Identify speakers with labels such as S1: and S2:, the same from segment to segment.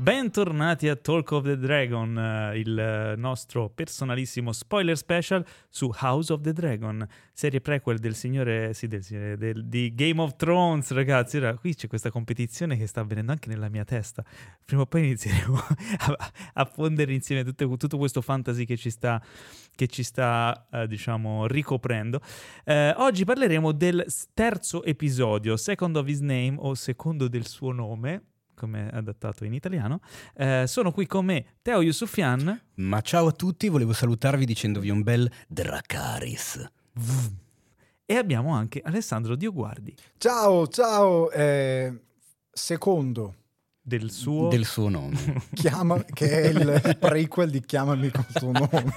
S1: Bentornati a Talk of the Dragon, eh, il nostro personalissimo spoiler special su House of the Dragon, serie prequel del signore, sì, del signore del, di Game of Thrones, ragazzi. Ora, qui c'è questa competizione che sta avvenendo anche nella mia testa. Prima o poi inizieremo a, a fondere insieme tutto, tutto, questo fantasy che ci sta, che ci sta eh, diciamo, ricoprendo. Eh, oggi parleremo del terzo episodio, Second of His Name o Secondo del suo nome come adattato in italiano. Eh, sono qui con me Teo Yusufian.
S2: Ma ciao a tutti, volevo salutarvi dicendovi un bel Dracaris.
S1: E abbiamo anche Alessandro Dioguardi.
S3: Ciao, ciao. Eh, secondo,
S1: del suo...
S2: del suo nome.
S3: Chiama, che è il prequel di Chiamami col tuo nome.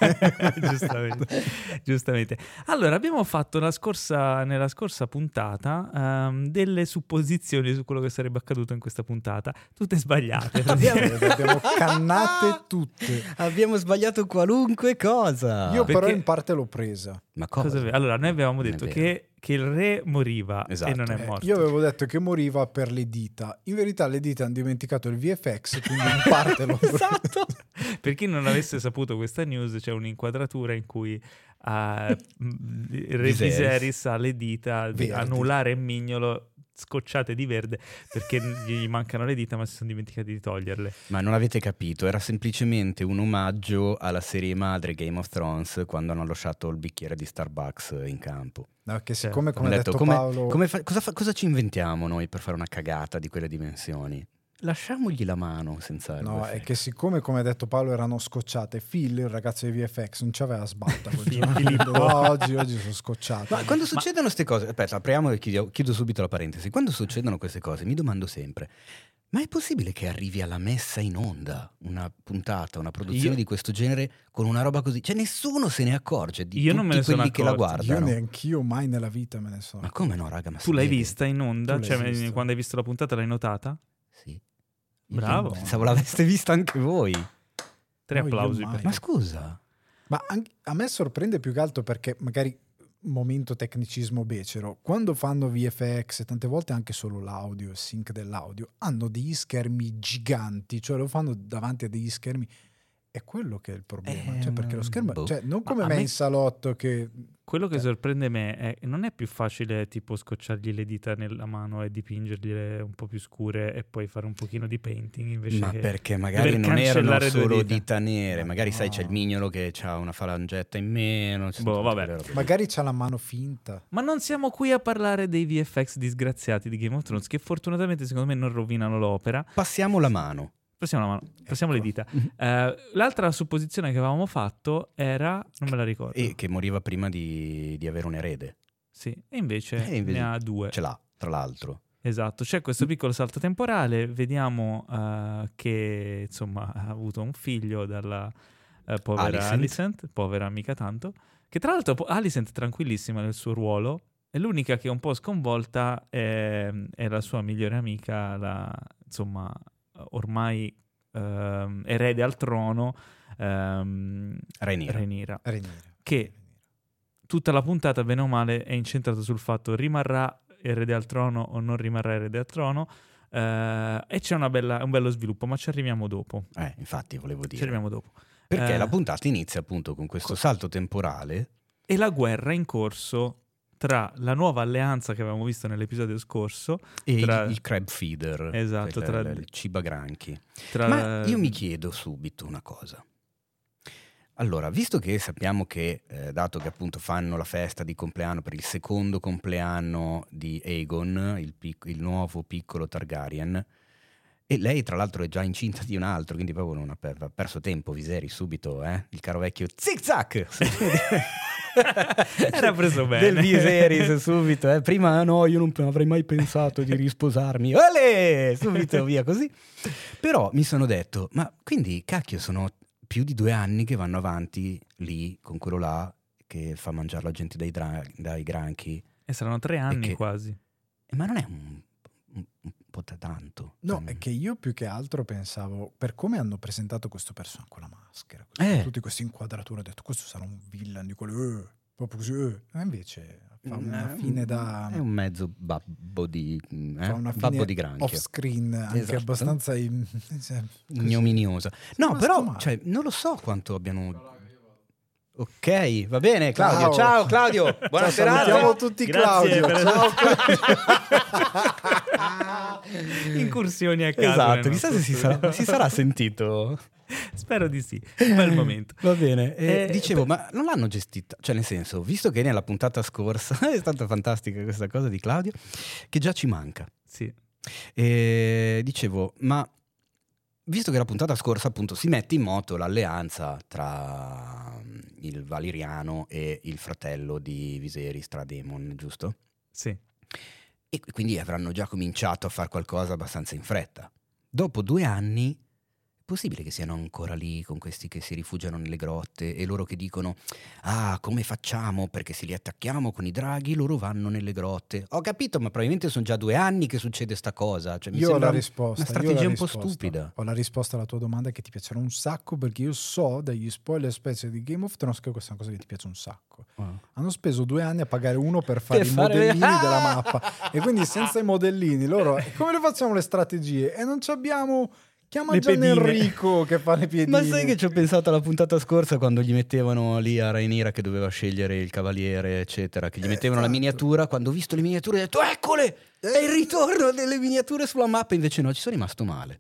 S1: giustamente, giustamente. Allora, abbiamo fatto la scorsa, nella scorsa puntata um, delle supposizioni su quello che sarebbe accaduto in questa puntata, tutte sbagliate.
S3: abbiamo, abbiamo cannate tutte.
S2: Abbiamo sbagliato qualunque cosa.
S3: Io Perché... però in parte l'ho presa.
S1: Ma cosa? cosa allora, noi avevamo detto che che il re moriva esatto. e non è morto.
S3: Eh, io avevo detto che moriva per le dita. In verità le dita hanno dimenticato il VFX, quindi in parte lo
S1: Esatto. per chi non avesse saputo questa news, c'è un'inquadratura in cui uh, Re Viserys ha le dita, Verdi. annullare e mignolo scocciate di verde perché gli mancano le dita ma si sono dimenticati di toglierle.
S2: Ma non avete capito, era semplicemente un omaggio alla serie madre Game of Thrones quando hanno lasciato il bicchiere di Starbucks in campo.
S3: No, che siccome certo. come ha detto, detto come, Paolo...
S2: Come fa, cosa, fa, cosa ci inventiamo noi per fare una cagata di quelle dimensioni? Lasciamogli la mano senza
S3: No, è che siccome, come ha detto Paolo, erano scocciate, Phil, il ragazzo di VFX, non ci aveva sbatta no, oggi, oggi sono scocciato.
S2: Ma quando succedono queste cose, aspetta, apriamo e chiudo, chiudo subito la parentesi. Quando succedono queste cose, mi domando sempre, ma è possibile che arrivi alla messa in onda una puntata, una produzione io... di questo genere con una roba così? Cioè nessuno se ne accorge di io non me ne quelli che la guardano.
S3: Io neanch'io mai nella vita me ne sono.
S2: Ma come no, raga? Ma
S1: tu l'hai vista in onda? Cioè, quando hai visto la puntata l'hai notata?
S2: Sì.
S1: Bravo.
S2: Pensavo l'aveste vista anche voi.
S1: Tre no, applausi.
S2: Ma scusa.
S3: Ma a me sorprende più che altro perché magari momento tecnicismo becero, quando fanno VFX, tante volte anche solo l'audio, il sync dell'audio, hanno degli schermi giganti, cioè lo fanno davanti a degli schermi è quello che è il problema, eh, cioè perché lo schermo, boh. cioè non come me in salotto che...
S1: Quello che cioè sorprende me è che non è più facile tipo scocciargli le dita nella mano e dipingergliele un po' più scure e poi fare un pochino di painting invece
S2: Ma perché magari non erano solo dita. dita nere, magari no. sai c'è il mignolo che ha una falangetta in meno,
S1: boh, vabbè.
S3: magari c'ha la mano finta.
S1: Ma non siamo qui a parlare dei VFX disgraziati di Game of Thrones che fortunatamente secondo me non rovinano l'opera.
S2: Passiamo la mano.
S1: Passiamo, mano, passiamo ecco. le dita. Uh, l'altra supposizione che avevamo fatto era, non me la ricordo.
S2: E che moriva prima di, di avere un erede.
S1: Sì, e invece, e invece, ne ha due.
S2: Ce l'ha, tra l'altro.
S1: Esatto, c'è questo piccolo salto temporale, vediamo uh, che insomma ha avuto un figlio dalla uh, povera Alicent. Alicent, povera mica tanto, che tra l'altro Alicent tranquillissima nel suo ruolo, è l'unica che è un po' sconvolta è, è la sua migliore amica, la, insomma ormai ehm, erede al trono, ehm,
S2: Renira.
S1: Renira, che tutta la puntata, bene o male, è incentrata sul fatto rimarrà erede al trono o non rimarrà erede al trono. Uh, e c'è bella, un bello sviluppo, ma ci arriviamo dopo.
S2: Eh, infatti, volevo dire.
S1: Ci arriviamo dopo.
S2: Perché uh, la puntata inizia appunto con questo salto temporale.
S1: E la guerra in corso tra la nuova alleanza che avevamo visto nell'episodio scorso
S2: e
S1: tra...
S2: il, crab feeder,
S1: esatto,
S2: tra il cibagranchi. Tra... Ma io mi chiedo subito una cosa. Allora, visto che sappiamo che, eh, dato che appunto fanno la festa di compleanno per il secondo compleanno di Aegon, il, pic- il nuovo piccolo Targaryen, e lei tra l'altro è già incinta di un altro, quindi proprio non ha, per- ha perso tempo Viseri subito, eh? il caro vecchio zig-zag!
S1: Era preso bene.
S2: Del Viserys subito. Eh. Prima no, io non avrei mai pensato di risposarmi. Olè! Subito via così. Però mi sono detto, ma quindi cacchio sono più di due anni che vanno avanti lì con quello là che fa mangiare la gente dai, dra- dai granchi.
S1: E saranno tre anni che... quasi.
S2: Eh, ma non è un, tanto.
S3: No, cioè... è che io più che altro pensavo, per come hanno presentato questo personaggio con la maschera, eh. tutte queste inquadrature, ho detto questo sarà un villain di quello, eh, proprio così, eh. e invece fa una fine da...
S2: È un mezzo babbo di, eh? babbo di granchio.
S3: Off screen, anche esatto. abbastanza in...
S2: cioè, ignominiosa. No, però cioè, non lo so quanto abbiano... Ok, va bene Claudio. Ciao, Ciao Claudio. Buona serata.
S3: Salutiamo tutti
S1: Grazie
S3: Claudio. Ciao Claudio.
S1: Incursioni a caso.
S2: Esatto, chissà se si sarà, si sarà sentito.
S1: Spero di sì, bel momento.
S2: Va bene, eh, eh, dicevo, ma non l'hanno gestita? Cioè, nel senso, visto che nella puntata scorsa è stata fantastica questa cosa di Claudio, che già ci manca.
S1: Sì.
S2: E dicevo, ma visto che la puntata scorsa appunto si mette in moto l'alleanza tra mm, il Valeriano e il fratello di Viserys, tra Demon, giusto?
S1: Sì.
S2: E quindi avranno già cominciato a fare qualcosa abbastanza in fretta. Dopo due anni possibile che siano ancora lì con questi che si rifugiano nelle grotte e loro che dicono ah come facciamo perché se li attacchiamo con i draghi loro vanno nelle grotte. Ho capito ma probabilmente sono già due anni che succede sta cosa cioè,
S3: io ho la risposta
S2: una strategia
S3: un
S2: po' stupida.
S3: Ho la risposta alla tua domanda che ti piacerà un sacco perché io so dagli spoiler specie di Game of Thrones che questa è una cosa che ti piace un sacco. Oh. hanno speso due anni a pagare uno per fare per i fare... modellini della mappa. E quindi senza i modellini loro come le facciamo le strategie? E non ci abbiamo Chiama Gian Enrico che fa le piedine.
S2: Ma sai che ci ho pensato alla puntata scorsa quando gli mettevano lì a Rainira che doveva scegliere il cavaliere, eccetera, che gli mettevano esatto. la miniatura. Quando ho visto le miniature ho detto eccole! È il ritorno delle miniature sulla mappa. Invece no, ci sono rimasto male.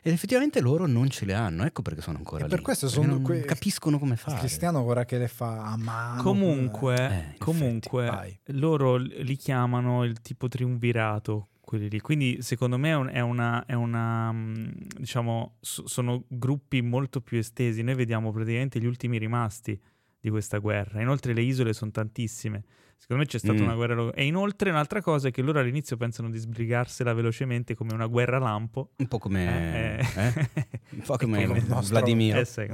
S2: Ed effettivamente loro non ce le hanno, ecco perché sono ancora e
S3: per
S2: lì.
S3: questo sono
S2: que- capiscono come fare.
S3: Cristiano ora che le fa a mano.
S1: Comunque, eh, comunque effetti, loro li chiamano il tipo triunvirato, quelli lì. Quindi secondo me è una, è una mm, diciamo, sono gruppi molto più estesi. Noi vediamo praticamente gli ultimi rimasti di questa guerra. Inoltre le isole sono tantissime. Secondo me c'è stata mm. una guerra. Lo- e inoltre un'altra cosa è che loro all'inizio pensano di sbrigarsela velocemente come una guerra lampo.
S2: Un po' come, eh, eh? eh? Un po come, come nostro, Vladimir.
S1: Eh, sì,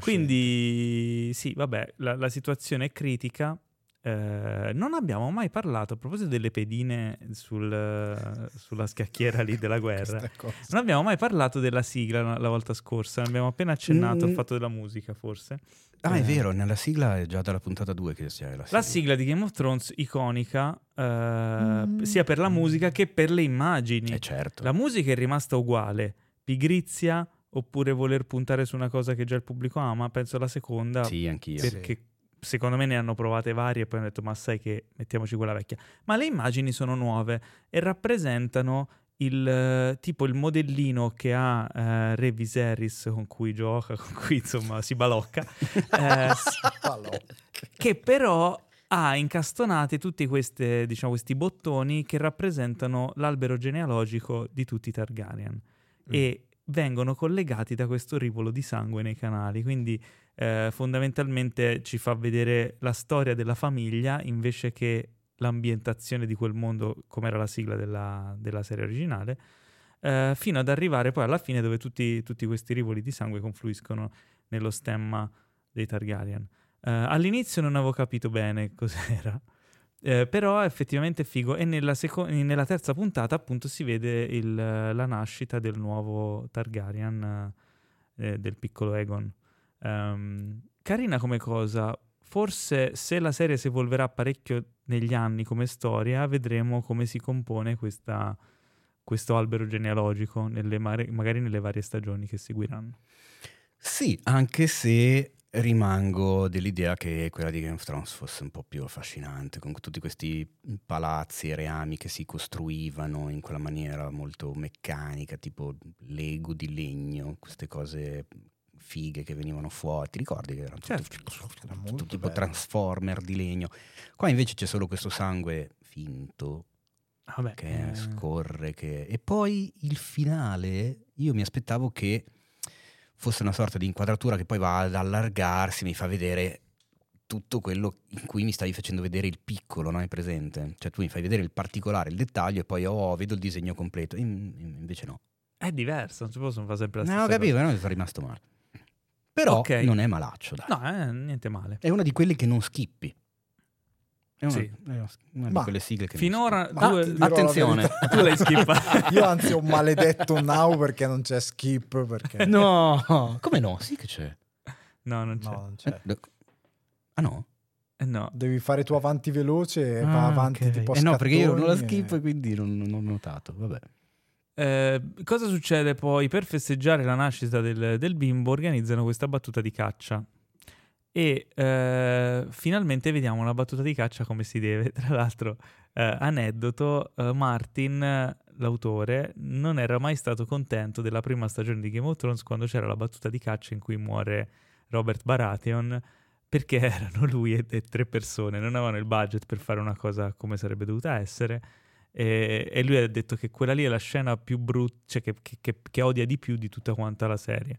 S1: Quindi sì, vabbè, la, la situazione è critica. Eh, non abbiamo mai parlato, a proposito delle pedine sul, sulla scacchiera lì della guerra, non abbiamo mai parlato della sigla la, la volta scorsa, abbiamo appena accennato mm. al fatto della musica forse.
S2: Ah, eh. è vero, nella sigla è già dalla puntata 2 che c'è la sigla.
S1: La sigla di Game of Thrones, iconica, eh, mm. sia per la musica che per le immagini.
S2: Eh certo.
S1: La musica è rimasta uguale, pigrizia oppure voler puntare su una cosa che già il pubblico ama, penso la seconda.
S2: Sì, anch'io.
S1: Perché
S2: sì
S1: secondo me ne hanno provate varie e poi hanno detto ma sai che mettiamoci quella vecchia. Ma le immagini sono nuove e rappresentano il tipo il modellino che ha eh, Re Viserys con cui gioca, con cui insomma si balocca, eh, che però ha incastonati tutti queste, diciamo, questi bottoni che rappresentano l'albero genealogico di tutti i Targaryen mm. e vengono collegati da questo rivolo di sangue nei canali, quindi eh, fondamentalmente ci fa vedere la storia della famiglia invece che l'ambientazione di quel mondo come era la sigla della, della serie originale, eh, fino ad arrivare poi alla fine dove tutti, tutti, questi rivoli di sangue confluiscono nello stemma dei Targaryen. Eh, all'inizio non avevo capito bene cos'era, eh, però è effettivamente figo e nella, seco- nella, terza puntata appunto si vede il, la nascita del nuovo Targaryen, eh, del piccolo Egon. Um, carina come cosa, forse se la serie si evolverà parecchio negli anni come storia, vedremo come si compone questa, questo albero genealogico, nelle mare, magari nelle varie stagioni che seguiranno.
S2: Sì, anche se rimango dell'idea che quella di Game of Thrones fosse un po' più affascinante, con tutti questi palazzi e reami che si costruivano in quella maniera molto meccanica, tipo Lego di legno, queste cose fighe che venivano fuori. Ti ricordi che erano certo, tutti, era tutto tipo bello. transformer di legno? Qua invece c'è solo questo sangue finto
S1: Vabbè,
S2: che eh... scorre. Che... E poi il finale, io mi aspettavo che fosse una sorta di inquadratura che poi va ad allargarsi, mi fa vedere tutto quello in cui mi stavi facendo vedere il piccolo, non hai presente? Cioè tu mi fai vedere il particolare, il dettaglio e poi oh, vedo il disegno completo. In, invece no.
S1: È diverso, non si possono fare sempre la stessa
S2: No, ho capito,
S1: cosa.
S2: no, sono rimasto male. Però okay. non è malaccio, dai.
S1: No, eh, niente male.
S2: È una di quelle che non skippi.
S1: È una,
S2: sì. è una di quelle sigle che
S1: finora
S2: due, ah, attenzione
S1: tu l'hai skippato
S3: io anzi ho maledetto now perché non c'è skip perché...
S2: no come no sì che c'è
S1: no non c'è,
S3: no, non c'è.
S2: Eh, ah no
S1: Eh no.
S3: Devi fare tu avanti veloce e ah, va avanti okay. tipo
S2: Eh no, perché io non la skip e quindi non, non ho notato. Vabbè.
S1: Eh, cosa succede poi? Per festeggiare la nascita del, del bimbo organizzano questa battuta di caccia. E eh, finalmente vediamo una battuta di caccia come si deve. Tra l'altro, eh, aneddoto, eh, Martin, l'autore, non era mai stato contento della prima stagione di Game of Thrones quando c'era la battuta di caccia in cui muore Robert Baratheon perché erano lui e, e, tre persone, non avevano il budget per fare una cosa come sarebbe dovuta essere. E, e lui ha detto che quella lì è la scena più brutta, cioè che, che, che, odia di più di tutta quanta la serie.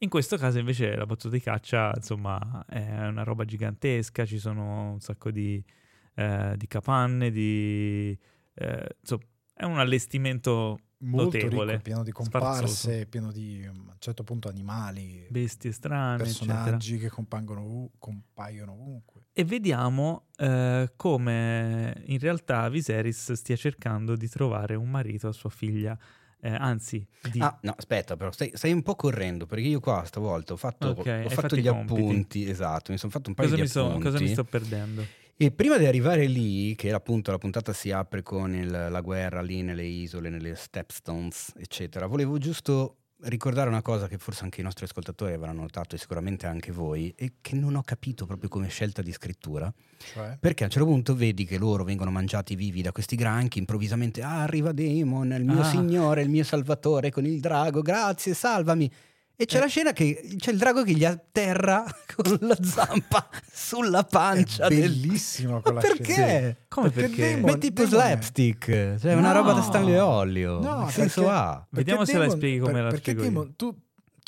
S1: In questo caso invece la battuta di caccia, insomma, è una roba gigantesca, ci sono un sacco di, eh, di capanne, di... Eh, insomma, è un allestimento molto notevole,
S3: ricco, pieno di comparse, sparzoso. pieno di a un certo punto animali,
S1: bestie strane,
S3: personaggi
S1: eccetera.
S3: che compaiono, compaiono ovunque.
S1: E vediamo eh, come in realtà Viserys stia cercando di trovare un marito a sua figlia. Eh, anzi, di...
S2: ah, no, aspetta, però stai, stai, un po' correndo perché io qua stavolta ho fatto, okay, ho fatto gli appunti. Esatto, mi sono fatto un paio
S1: cosa
S2: di appunti.
S1: So, cosa mi sto perdendo?
S2: E prima di arrivare lì, che appunto la puntata si apre con il, la guerra lì nelle isole, nelle stepstones, eccetera, volevo giusto ricordare una cosa che forse anche i nostri ascoltatori avranno notato e sicuramente anche voi, e che non ho capito proprio come scelta di scrittura. Cioè? Perché a un certo punto vedi che loro vengono mangiati vivi da questi granchi, improvvisamente ah, arriva Demon, il mio ah. signore, il mio salvatore con il drago, grazie, salvami. E c'è eh. la scena che c'è il drago che gli atterra con la zampa sulla pancia.
S3: È bellissima
S2: del...
S3: quella
S2: perché?
S3: Scena.
S1: Come perché? perché?
S2: Demon, Ma tipo Demon slapstick, cioè no. una roba da Stanley Olio. No, che senso perché, ha?
S1: Vediamo se la spieghi come per, la
S3: perché Demon, tu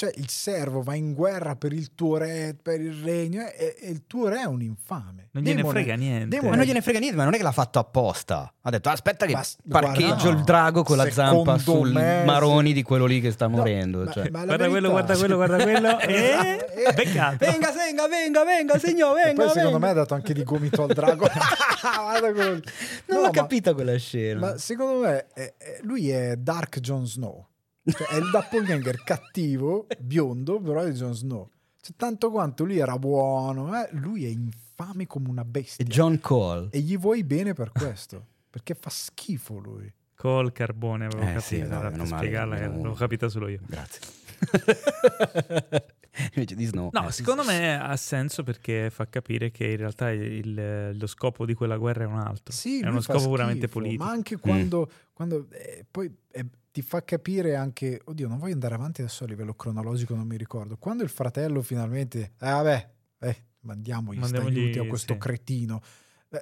S3: cioè il servo va in guerra per il tuo re, per il regno e, e il tuo re è un infame.
S1: Non gliene Demone, frega niente.
S2: Demone. Ma non gliene frega niente, ma non è che l'ha fatto apposta. Ha detto aspetta che ma, parcheggio guarda, il drago con la zampa sui me, maroni di quello lì che sta no, morendo. Ma, cioè.
S1: ma guarda verità, quello, guarda quello, guarda quello. e...
S2: Eh, venga, venga, venga, venga, signor, venga. E
S3: poi
S2: venga.
S3: secondo me ha dato anche di gomito al drago.
S2: non no, l'ho capita quella scena.
S3: Ma secondo me lui è Dark Jon Snow. Cioè, è il doppelganger cattivo, biondo, però è Jon Snow. Cioè, tanto quanto lui era buono, eh, lui è infame come una bestia.
S2: E John Cole.
S3: E gli vuoi bene per questo, perché fa schifo lui.
S1: Col carbone avevo
S2: eh,
S1: capito,
S2: sì, no,
S1: spiegarla, che l'avevo capita solo io.
S2: Grazie. Invece di Snow.
S1: No, eh, secondo me ha senso perché fa capire che in realtà il, lo scopo di quella guerra è un altro.
S3: Sì,
S1: è uno scopo schifo, puramente politico.
S3: Ma anche quando, mm. quando eh, poi è ti fa capire anche, oddio, non voglio andare avanti adesso a livello cronologico, non mi ricordo. Quando il fratello finalmente, eh vabbè, eh, mandiamo gli aiuti a questo sì. cretino, eh,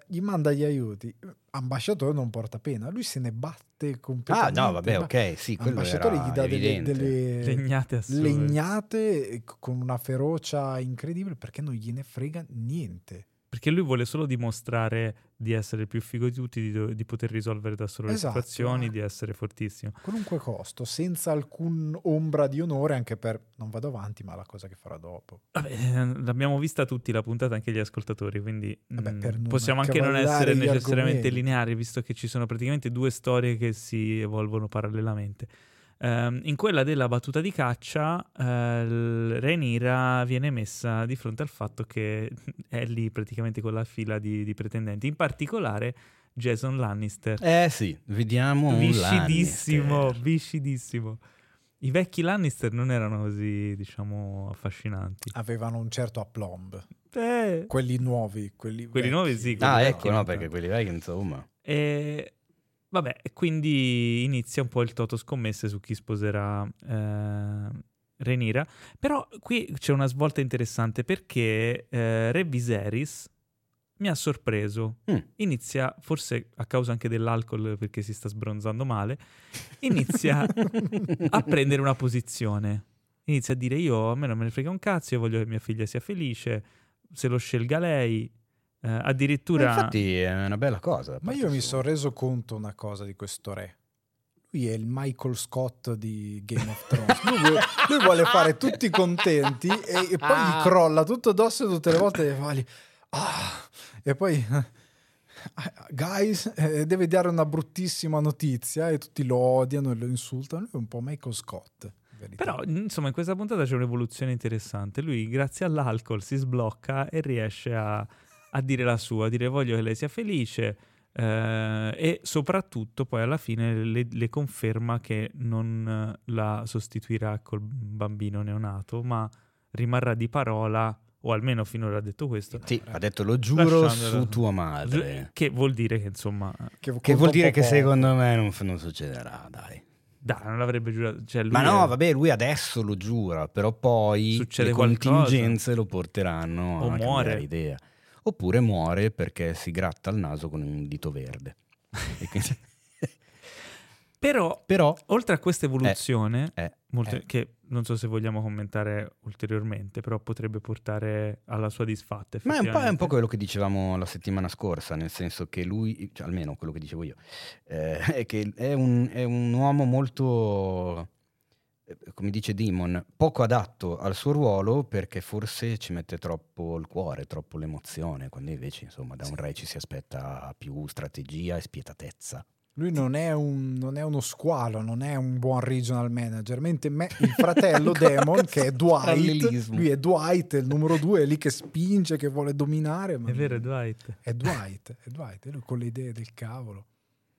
S3: gli manda gli aiuti. Ambasciatore non porta pena, lui se ne batte completamente.
S2: Ah, no, vabbè, ok, sì, quello Ambasciatore gli dà delle, delle,
S1: legnate,
S3: legnate con una ferocia incredibile perché non gliene frega niente.
S1: Perché lui vuole solo dimostrare di essere più figo di tutti, di, di poter risolvere da solo esatto, le situazioni, eh. di essere fortissimo.
S3: A qualunque costo, senza alcun ombra di onore, anche per non vado avanti, ma la cosa che farà dopo.
S1: Vabbè, l'abbiamo vista tutti la puntata, anche gli ascoltatori, quindi Vabbè, mh, mm, possiamo anche non essere necessariamente argomenti. lineari, visto che ci sono praticamente due storie che si evolvono parallelamente. Um, in quella della battuta di caccia, uh, Renira viene messa di fronte al fatto che è lì praticamente con la fila di, di pretendenti, in particolare Jason Lannister.
S2: Eh sì, vediamo un
S1: Viscidissimo,
S2: Lannister.
S1: viscidissimo. I vecchi Lannister non erano così, diciamo, affascinanti.
S3: Avevano un certo aplomb.
S1: Eh.
S3: Quelli nuovi, quelli,
S1: quelli nuovi sì.
S2: Quelli ah, ecco, no, perché quelli vecchi, insomma.
S1: E Vabbè, quindi inizia un po' il toto scommesse su chi sposerà eh, Renira. Però qui c'è una svolta interessante perché eh, Re Viserys mi ha sorpreso. Mm. Inizia, forse a causa anche dell'alcol perché si sta sbronzando male, inizia a prendere una posizione. Inizia a dire io a me non me ne frega un cazzo, io voglio che mia figlia sia felice, se lo scelga lei, eh, addirittura... Ma
S2: infatti è una bella cosa.
S3: Ma io mi sono reso conto una cosa di questo re. Lui è il Michael Scott di Game of Thrones. Lui, vuole, lui vuole fare tutti contenti e, e poi ah. gli crolla tutto addosso tutte le volte e ah, e poi guys eh, deve dare una bruttissima notizia e tutti lo odiano e lo insultano. Lui è un po' Michael Scott.
S1: Però, insomma, in questa puntata c'è un'evoluzione interessante. Lui, grazie all'alcol, si sblocca e riesce a a dire la sua, a dire voglio che lei sia felice eh, e soprattutto poi alla fine le, le, conferma che non la sostituirà col bambino neonato, ma rimarrà di parola o almeno finora ha detto questo.
S2: Sì, ha detto lo giuro su tua madre.
S1: Che vuol dire che insomma...
S2: Che, che vuol dire che secondo me non, non succederà, dai.
S1: Dai, non l'avrebbe giurato. Cioè
S2: Ma no,
S1: è...
S2: vabbè, lui adesso lo giura, però poi Succede le qualcosa. contingenze lo porteranno o a muore. idea. Oppure muore perché si gratta il naso con un dito verde.
S1: quindi... però, però, oltre a questa evoluzione, eh, eh, molto, eh. che non so se vogliamo commentare ulteriormente, però potrebbe portare alla sua disfatta.
S2: Ma è un, po', è un, po', quello che dicevamo la settimana scorsa, nel senso che lui, cioè almeno quello che dicevo io, eh, è che è un, è un uomo molto come dice Demon, poco adatto al suo ruolo perché forse ci mette troppo il cuore, troppo l'emozione, quando invece insomma da un re ci si aspetta più strategia e spietatezza.
S3: Lui non è, un, non è, uno squalo, non è un buon regional manager, mentre me, il fratello Demon, che è Dwight, lui è Dwight, il numero due, è lì che spinge, che vuole dominare.
S1: è vero, è Dwight.
S3: È Dwight, è Dwight, è lui con le idee del cavolo.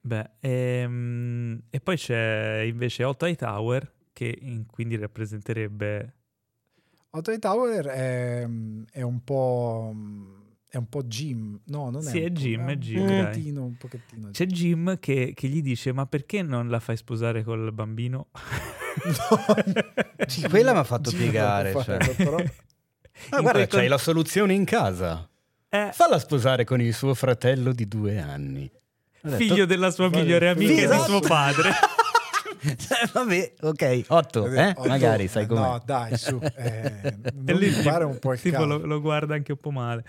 S1: Beh, ehm, e poi c'è invece Otto Hightower, che in, quindi rappresenterebbe...
S3: Otto Hightower è, è un po' è un po' Jim, no, non è.
S1: Sì, è Jim, è, Jim. Un
S3: pochettino, un pochettino.
S1: C'è Jim che, che, gli dice: Ma perché non la fai sposare col bambino?
S2: No. sì, quella mi ha fatto Jim piegare. Cioè. Però... Ma guarda, c'hai con... la soluzione in casa. Eh. Falla sposare con il suo fratello di due anni.
S1: Figlio detto... della sua migliore amica esatto. e di suo padre.
S2: Eh, vabbè, ok, otto, eh? Otto, magari sai come.
S3: No, dai, su. Eh, non lì, fare un po' il tipo
S1: lo, lo, guarda anche un po' male.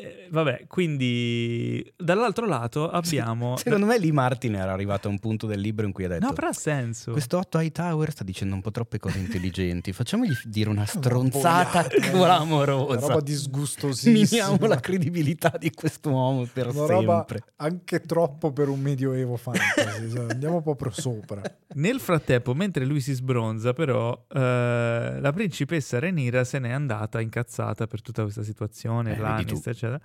S1: Eh, vabbè, quindi dall'altro lato abbiamo.
S2: Secondo me lì Martin era arrivato a un punto del libro in cui ha detto:
S1: No, però ha senso.
S2: Questo 8 Hightower sta dicendo un po' troppe cose intelligenti. Facciamogli dire una stronzata clamorosa. Una
S3: roba disgustosissima.
S2: Miniamo la credibilità di quest'uomo per una sempre. Roba
S3: anche troppo per un medioevo fantasy. cioè, andiamo proprio sopra.
S1: Nel frattempo, mentre lui si sbronza, però, eh, la principessa Renira se n'è andata incazzata per tutta questa situazione. Eh, Lannister, eccetera eccetera,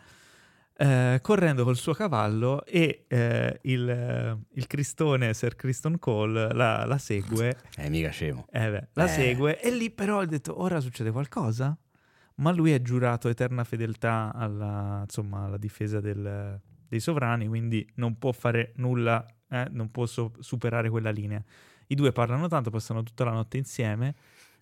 S1: eh, correndo col suo cavallo e eh, il, eh, il, cristone Sir Criston Cole la, la segue.
S2: È mica scemo.
S1: Eh beh, la eh. segue e lì però ha detto ora succede qualcosa? Ma lui ha giurato eterna fedeltà alla, insomma, alla difesa del, dei sovrani, quindi non può fare nulla, eh, non può so- superare quella linea. I due parlano tanto, passano tutta la notte insieme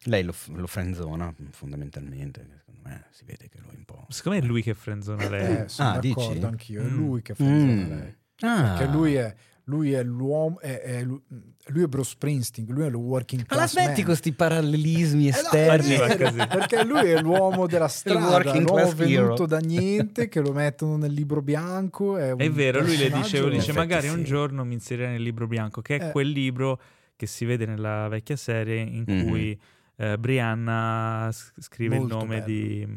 S2: lei lo, lo frenzona fondamentalmente, secondo me si vede che lui un po'...
S1: Secondo me è lui che frenzona lei.
S3: Eh, sono ah, d'accordo dici? anch'io, è mm. lui che frenzona mm. lei. Ah. Perché lui è, lui è l'uomo, è, è, lui è Bruce Springsteen, lui è il working class
S2: Ma aspetti questi parallelismi esterni.
S3: Eh no, perché lui è l'uomo della strada, l'uomo venuto hero. da niente che lo mettono nel libro bianco. È,
S1: è vero, lui le dice, dice magari sì. un giorno mi inserirà nel libro bianco, che è eh. quel libro che si vede nella vecchia serie in mm-hmm. cui eh, Brianna scrive Molto il nome di,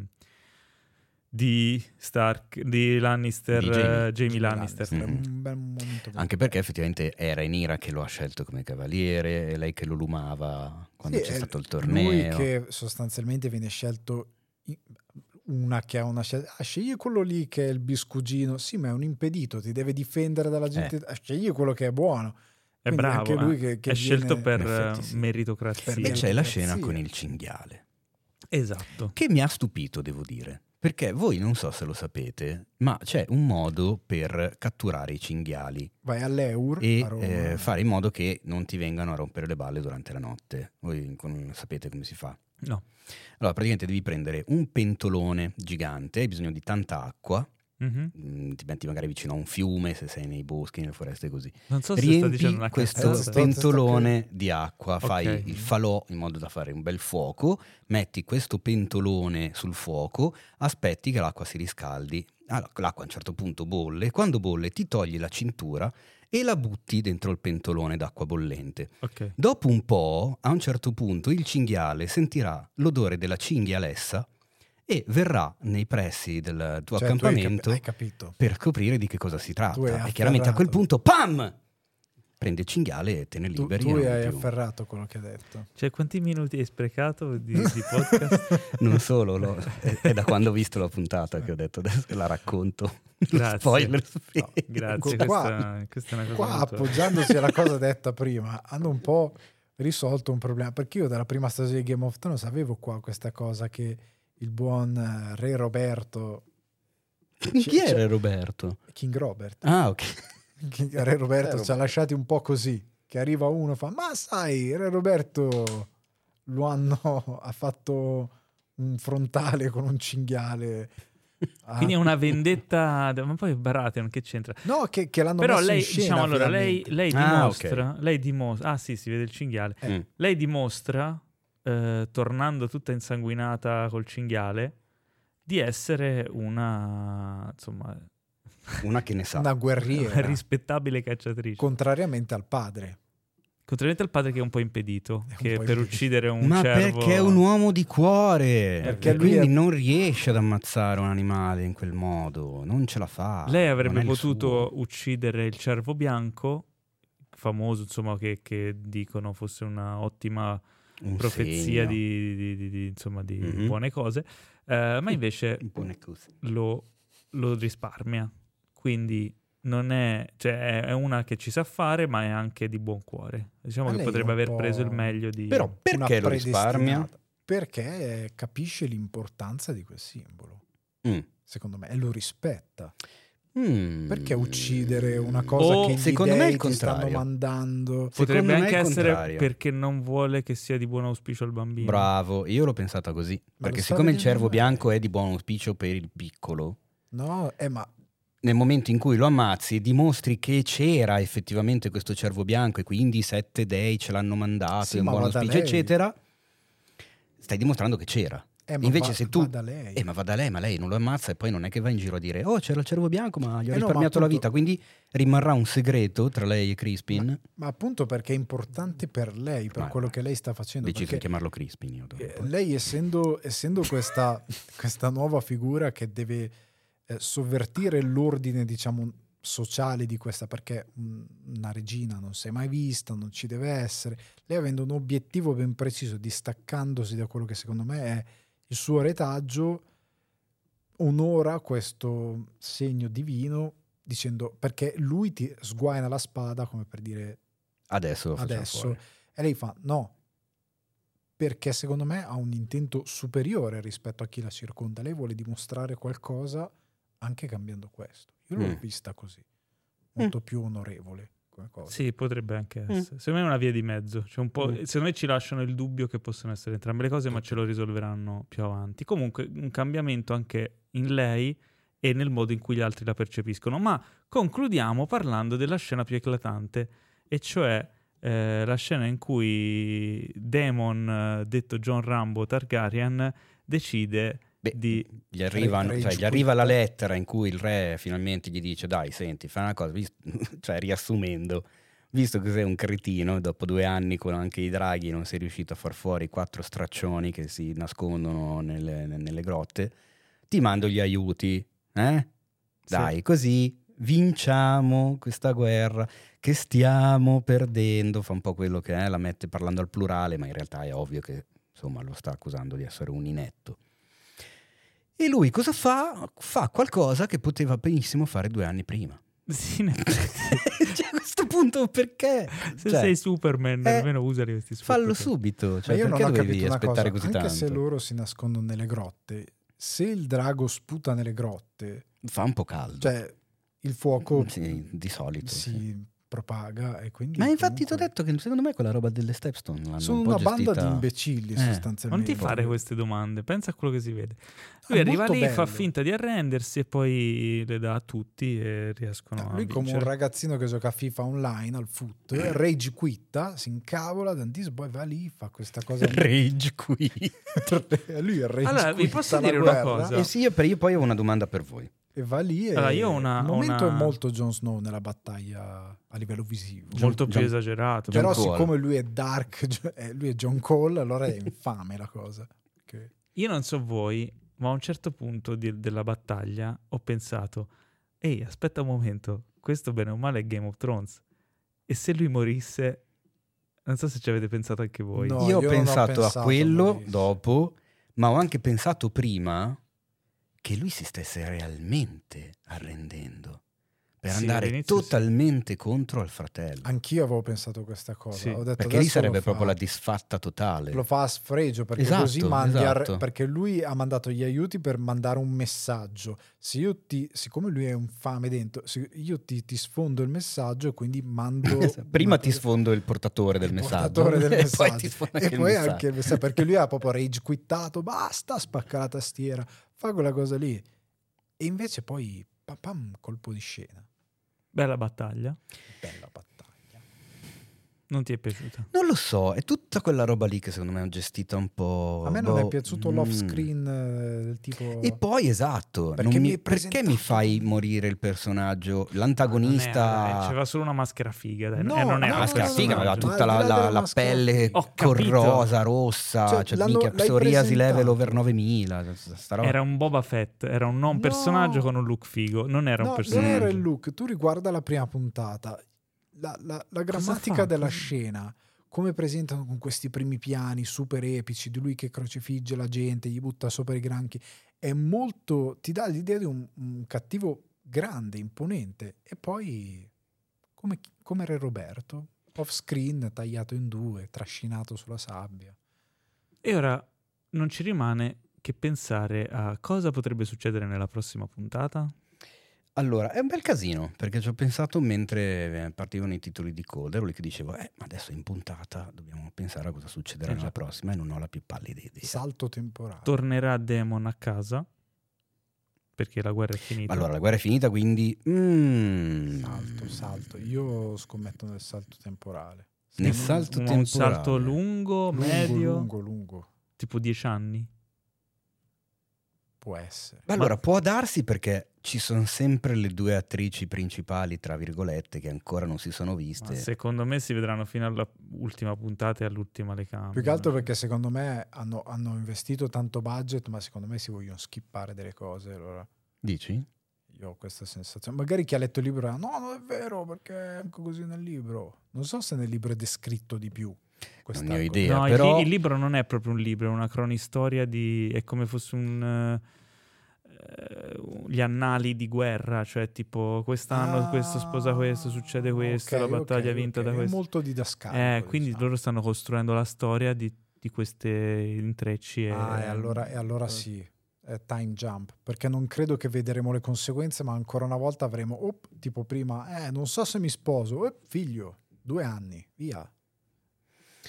S1: di, Stark, di Lannister, di Jamie, uh, Jamie Lannister. Lannister.
S2: Mm. Anche perché effettivamente era Enira che lo ha scelto come cavaliere, è lei che lo lumava quando sì, c'è stato il torneo.
S3: Lui che sostanzialmente viene scelto una che ha una scelta, ah, scegli quello lì che è il biscugino, sì ma è un impedito, ti deve difendere dalla gente, eh. scegli quello che è buono.
S1: È bravo, lui eh. che, che è viene... scelto per effetti, sì. meritocrazia.
S2: E c'è la scena con il cinghiale.
S1: Esatto.
S2: Che mi ha stupito, devo dire. Perché voi non so se lo sapete, ma c'è un modo per catturare i cinghiali.
S3: Vai all'Eur
S2: e eh, fare in modo che non ti vengano a rompere le balle durante la notte. Voi sapete come si fa?
S1: No.
S2: Allora, praticamente devi prendere un pentolone gigante, hai bisogno di tanta acqua,
S1: Mm-hmm.
S2: ti metti magari vicino a un fiume se sei nei boschi, nelle foreste così.
S1: Non so se
S2: Riempi
S1: sta una
S2: questo
S1: cazzata.
S2: pentolone di acqua, fai okay. il falò in modo da fare un bel fuoco, metti questo pentolone sul fuoco, aspetti che l'acqua si riscaldi. Allora, l'acqua a un certo punto bolle, quando bolle ti togli la cintura e la butti dentro il pentolone d'acqua bollente.
S1: Okay.
S2: Dopo un po', a un certo punto, il cinghiale sentirà l'odore della cinghialessa e verrà nei pressi del tuo cioè, accampamento
S3: hai cap- hai
S2: per scoprire di che cosa si tratta. E chiaramente a quel punto, PAM! prende il cinghiale e te ne liberi.
S3: Tu, tu hai
S2: più.
S3: afferrato quello che ha detto.
S1: Cioè, quanti minuti hai sprecato di, di podcast?
S2: non solo, lo, è, è, da quando ho visto la puntata che ho detto adesso la racconto.
S1: Grazie.
S2: Spoiler.
S1: No, grazie,
S3: qua,
S1: questa, questa, è una cosa
S3: Qua,
S1: molto...
S3: appoggiandosi alla cosa detta prima, hanno un po' risolto un problema. Perché io dalla prima stagione di Game of Thrones avevo qua questa cosa che il buon eh, re Roberto...
S2: Chi era Roberto?
S3: King Robert.
S2: Ah, ok.
S3: Re Roberto ci ha lasciati un po' così, che arriva uno e fa, ma sai, Re Roberto lo hanno, ha fatto un frontale con un cinghiale.
S1: Quindi è una vendetta, ma poi Baratheon che c'entra?
S3: No, che, che l'hanno
S1: Però
S3: messo
S1: lei,
S3: in scena,
S1: diciamo allora, lei, lei dimostra,
S2: ah, okay.
S1: lei dimostra, ah sì, si vede il cinghiale, eh. lei dimostra, eh, tornando tutta insanguinata col cinghiale, di essere una, insomma,
S2: una che ne sa.
S3: Una guerriera.
S1: Una rispettabile cacciatrice.
S3: Contrariamente al padre.
S1: Contrariamente al padre che è un po' impedito, un che po per impedito. uccidere un
S2: Ma
S1: cervo...
S2: perché è un uomo di cuore,
S3: perché
S2: quindi
S3: è...
S2: non riesce ad ammazzare un animale in quel modo, non ce la fa.
S1: Lei avrebbe potuto uccidere il cervo bianco, famoso insomma che, che dicono fosse una ottima un profezia di, di, di, di, insomma, di mm-hmm. buone cose, uh, ma invece lo, lo risparmia quindi non è, cioè è una che ci sa fare, ma è anche di buon cuore. Diciamo che potrebbe aver preso il meglio di.
S2: Però perché lo risparmia?
S3: Perché capisce l'importanza di quel simbolo. Mm. Secondo me, e lo rispetta. Mm. Perché uccidere una cosa o, che secondo me ti stanno mandando?
S1: Potrebbe anche essere perché non vuole che sia di buon auspicio al bambino.
S2: Bravo, io l'ho pensata così. Ma perché siccome il cervo bianco è di buon auspicio per il piccolo.
S3: No, eh, ma
S2: nel momento in cui lo ammazzi dimostri che c'era effettivamente questo cervo bianco e quindi i sette dei ce l'hanno mandato, sì, un buon auspicio, eccetera, stai dimostrando che c'era.
S3: Eh,
S2: Invece
S3: va,
S2: se tu...
S3: Va da lei.
S2: Eh, ma va da lei, ma lei non lo ammazza e poi non è che va in giro a dire oh c'era il cervo bianco ma gli ho eh risparmiato no, appunto... la vita, quindi rimarrà un segreto tra lei e Crispin.
S3: Ma, ma appunto perché è importante per lei, per ma, quello che lei sta facendo.
S2: Deciso di chiamarlo Crispin io.
S3: Eh, lei essendo, essendo questa, questa nuova figura che deve eh, sovvertire l'ordine, diciamo, sociale di questa, perché una regina non si è mai vista, non ci deve essere. Lei avendo un obiettivo ben preciso, distaccandosi da quello che secondo me è il suo retaggio, onora questo segno divino dicendo perché lui ti sguaina la spada come per dire
S2: adesso,
S3: adesso. e lei fa no perché secondo me ha un intento superiore rispetto a chi la circonda lei vuole dimostrare qualcosa anche cambiando questo. Io l'ho mm. vista così, molto mm. più onorevole. Come cosa.
S1: Sì, potrebbe anche mm. essere. Mm. Secondo me è una via di mezzo. Cioè un po', mm. Secondo me ci lasciano il dubbio che possono essere entrambe le cose, ma ce lo risolveranno più avanti. Comunque, un cambiamento anche in lei e nel modo in cui gli altri la percepiscono. Ma concludiamo parlando della scena più eclatante, e cioè eh, la scena in cui Demon, eh, detto John Rambo Targaryen, decide
S2: Beh, di... Gli, arrivano, cioè, gli arriva la lettera in cui il re finalmente gli dice dai senti fai una cosa, cioè riassumendo, visto che sei un cretino, dopo due anni con anche i draghi non sei riuscito a far fuori quattro straccioni che si nascondono nelle, nelle grotte, ti mando gli aiuti, eh? Dai, sì. così vinciamo questa guerra che stiamo perdendo, fa un po' quello che è, la mette parlando al plurale, ma in realtà è ovvio che insomma lo sta accusando di essere un inetto. E lui cosa fa? Fa qualcosa che poteva benissimo fare due anni prima.
S1: Sì,
S2: cioè, a questo punto perché?
S1: Se
S2: cioè,
S1: sei Superman, eh, almeno usali questi
S2: Superman. Fallo subito, cioè, perché dovevi aspettare
S3: cosa,
S2: così
S3: anche
S2: tanto?
S3: Anche se loro si nascondono nelle grotte, se il drago sputa nelle grotte...
S2: Fa un po' caldo.
S3: Cioè, il fuoco...
S2: Sì, di solito.
S3: Si sì propaga e quindi
S2: ma infatti comunque... ti ho detto che secondo me quella roba delle Stepstone l'hanno
S3: sono
S2: un
S3: una
S2: gestita...
S3: banda di imbecilli eh. sostanzialmente.
S1: Non ti fare queste domande pensa a quello che si vede. Lui arriva lì bello. fa finta di arrendersi e poi le dà a tutti e riescono
S3: eh,
S1: a
S3: lui
S1: vincere.
S3: come un ragazzino che gioca a FIFA online al foot rage quitta si incavola Dantis poi va lì fa questa cosa
S2: rage quit
S3: lui è rage
S1: allora vi posso dire una cosa
S2: eh sì io, io poi ho una domanda per voi
S3: e va lì e
S1: allora, io una,
S3: il momento
S1: una...
S3: è molto Jon Snow nella battaglia a livello visivo
S1: molto John, più esagerato
S3: però John siccome Cole. lui è dark eh, lui è John Cole allora è infame la cosa okay.
S1: io non so voi ma a un certo punto di, della battaglia ho pensato ehi aspetta un momento questo bene o male è Game of Thrones E se lui morisse, non so se ci avete pensato anche voi.
S2: No, io, io ho pensato, pensato a quello dopo, ma ho anche pensato prima che lui si stesse realmente arrendendo per sì, andare totalmente sì. contro al fratello.
S3: Anch'io avevo pensato questa cosa. Sì. Detto,
S2: perché lì sarebbe proprio la disfatta totale.
S3: Lo fa a sfregio perché esatto, così mandi esatto. a, perché lui ha mandato gli aiuti per mandare un messaggio. Se io ti, siccome lui è un fame dentro, io ti, ti sfondo il messaggio e quindi mando.
S2: Prima mando, ti sfondo il portatore del il messaggio.
S3: Portatore del messaggio. e poi, e anche, poi il anche il messaggio. Perché lui ha proprio rage quittato, basta, spacca la tastiera, fa quella cosa lì. E invece poi, pam, pam colpo di scena.
S1: Bella battaglia.
S3: Bella battaglia.
S1: Non ti è piaciuta?
S2: Non lo so, è tutta quella roba lì che secondo me è gestita un po'.
S3: A me non boh, è piaciuto mm. l'off screen eh, del tipo.
S2: E poi esatto, perché, mi, perché mi, fai morire il personaggio? L'antagonista.
S1: C'era solo una maschera figa. Dai.
S2: No,
S1: eh, non
S2: è una maschera figa, aveva tutta la, la, la pelle corrosa, rossa. Cioè, cioè minchia, psoriasi level over 9000.
S1: Era un Boba Fett, era un non personaggio con un look figo. Non era un personaggio.
S3: Non era il look. Tu riguarda la prima puntata la, la, la grammatica della scena, come presentano con questi primi piani super epici di lui che crocifigge la gente, gli butta sopra i granchi, è molto, ti dà l'idea di un, un cattivo grande, imponente, e poi come, come Re Roberto, off screen, tagliato in due, trascinato sulla sabbia.
S1: E ora non ci rimane che pensare a cosa potrebbe succedere nella prossima puntata.
S2: Allora, è un bel casino, perché ci ho pensato mentre eh, partivano i titoli di coda, ero lì che dicevo, eh, ma adesso in puntata dobbiamo pensare a cosa succederà esatto. nella prossima e non ho la più pallida idea.
S3: Salto temporale.
S1: Tornerà Demon a casa, perché la guerra è finita.
S2: Allora, la guerra è finita, quindi... Mm.
S3: Salto, salto. Io scommetto nel salto temporale.
S2: Nel salto
S1: un,
S2: temporale? Un
S1: salto lungo, lungo medio?
S3: Lungo, lungo.
S1: Tipo dieci anni?
S3: Può essere.
S2: Beh, allora, può darsi perché ci sono sempre le due attrici principali, tra virgolette, che ancora non si sono viste.
S1: Ma secondo me si vedranno fino all'ultima puntata e all'ultima le camere.
S3: Più che altro perché secondo me hanno, hanno, investito tanto budget, ma secondo me si vogliono skippare delle cose. Allora.
S2: Dici?
S3: Io ho questa sensazione. Magari chi ha letto il libro no, non è vero, perché è anche così nel libro. Non so se nel libro è descritto di più.
S2: Non ne ho idea.
S1: No,
S2: però...
S1: il, il, libro non è proprio un libro, è una cronistoria di... è come fosse un... Uh, gli annali di guerra, cioè tipo quest'anno ah, questo sposa questo, succede questo, okay, la battaglia okay, vinta okay. da questo.
S3: È molto didascalico.
S1: Eh, quindi diciamo. loro stanno costruendo la storia di, di queste intrecci. E,
S3: ah, e allora, e allora sì, è time jump, perché non credo che vedremo le conseguenze, ma ancora una volta avremo, oh, tipo prima, eh, non so se mi sposo, oh, figlio, due anni, via.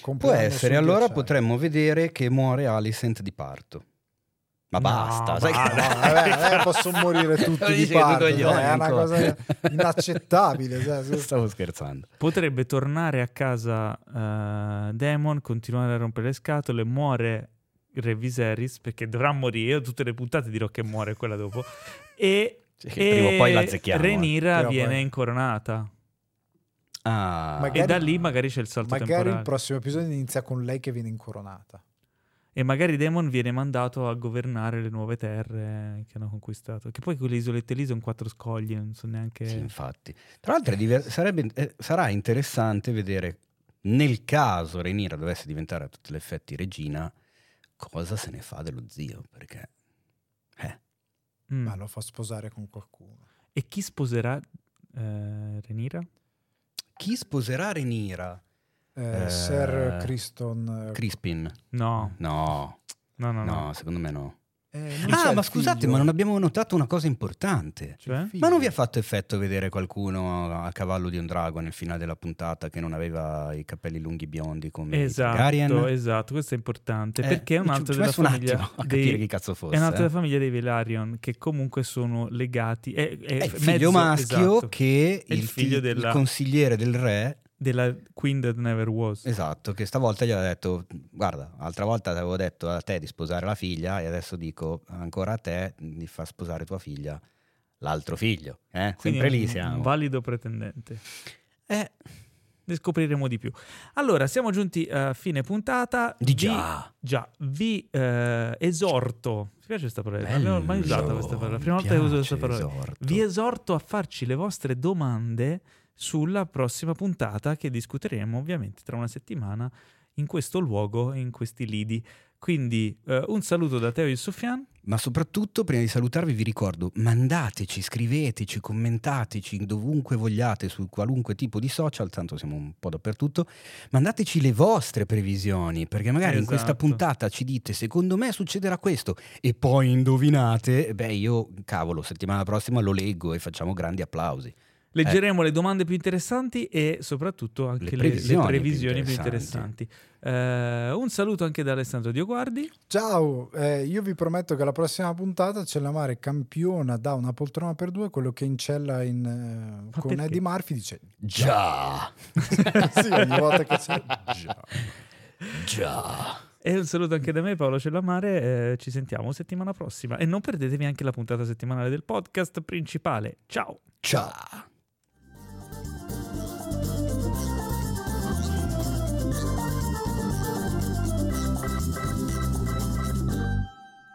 S2: Può essere, allora potremmo vedere che muore Alicent di parto. Ma no, basta, sai
S3: va, che... no, vabbè, posso morire tutti di parto, è una cosa inaccettabile. Cioè,
S2: Stavo scherzando.
S1: Potrebbe tornare a casa uh, Demon, continuare a rompere le scatole, muore Re Viserys perché dovrà morire. Io tutte le puntate dirò che muore quella dopo. E, cioè, e prima o poi la zecchiamo. Renira eh. viene poi... incoronata.
S2: Ah.
S1: Magari, e da lì magari c'è il salto
S3: magari
S1: temporale.
S3: il prossimo episodio inizia con lei che viene incoronata.
S1: E magari Demon viene mandato a governare le nuove terre che hanno conquistato. Che poi quelle isolette lì sono quattro scogli, non so neanche...
S2: Sì, infatti. Tra l'altro diver- sarebbe, eh, sarà interessante vedere, nel caso Renira dovesse diventare a tutti gli effetti regina, cosa se ne fa dello zio, perché... Eh.
S3: Mm. Ma lo fa sposare con qualcuno.
S1: E chi sposerà eh, Renira?
S2: Chi sposerà Renira?
S3: Eh, eh, Sir Criston...
S2: Eh, Crispin.
S1: No.
S2: No.
S1: No, no,
S2: no. no secondo me no.
S3: Eh,
S2: ah, ma scusate, figlio. ma non abbiamo notato una cosa importante.
S1: Cioè?
S2: Ma non vi ha fatto effetto vedere qualcuno a cavallo di un drago nel finale della puntata che non aveva i capelli lunghi biondi come
S1: esatto,
S2: Targaryen?
S1: Esatto, questo è importante eh, perché è un altro della famiglia
S2: un dei, chi cazzo fosse.
S1: È un'altra
S2: eh.
S1: famiglia dei Velaryon che comunque sono legati è,
S2: è, è il figlio
S1: mezzo,
S2: maschio
S1: esatto.
S2: che il, il, figlio della... il consigliere del re
S1: della Queen That Never Was.
S2: Esatto, che stavolta gli ho detto, guarda, l'altra volta avevo detto a te di sposare la figlia e adesso dico ancora a te di far sposare tua figlia l'altro figlio. Eh? Sempre lì siamo.
S1: Un valido pretendente.
S2: Eh.
S1: Ne scopriremo di più. Allora, siamo giunti a fine puntata.
S2: Di già.
S1: Vi, già, vi eh, esorto. Mi piace questa parola? Non avevo mai usata questa parola. La prima volta che uso questa parola. Esorto. Vi esorto a farci le vostre domande sulla prossima puntata che discuteremo ovviamente tra una settimana in questo luogo, in questi lidi. Quindi eh, un saluto da Teo e Sofian.
S2: Ma soprattutto, prima di salutarvi, vi ricordo: mandateci, scriveteci, commentateci dovunque vogliate, su qualunque tipo di social, tanto siamo un po' dappertutto. Mandateci le vostre previsioni, perché magari esatto. in questa esatto. puntata ci dite: secondo me succederà questo, e poi indovinate. Beh, io, cavolo, settimana prossima lo leggo e facciamo grandi applausi.
S1: Leggeremo eh. le domande più interessanti e soprattutto anche le previsioni, le, le previsioni più interessanti. Più interessanti. Uh, un saluto anche da Alessandro Dioguardi.
S3: Ciao, eh, io vi prometto che la prossima puntata c'è la Mare campiona da una poltrona per due, quello che incella in, eh, con perché? Eddie Murphy dice
S2: già.
S3: sì, ogni volta che c'è
S2: già. Già.
S1: E un saluto anche da me, Paolo Cellamare. Eh, ci sentiamo settimana prossima. E non perdetevi anche la puntata settimanale del podcast principale. Ciao.
S2: Ciao.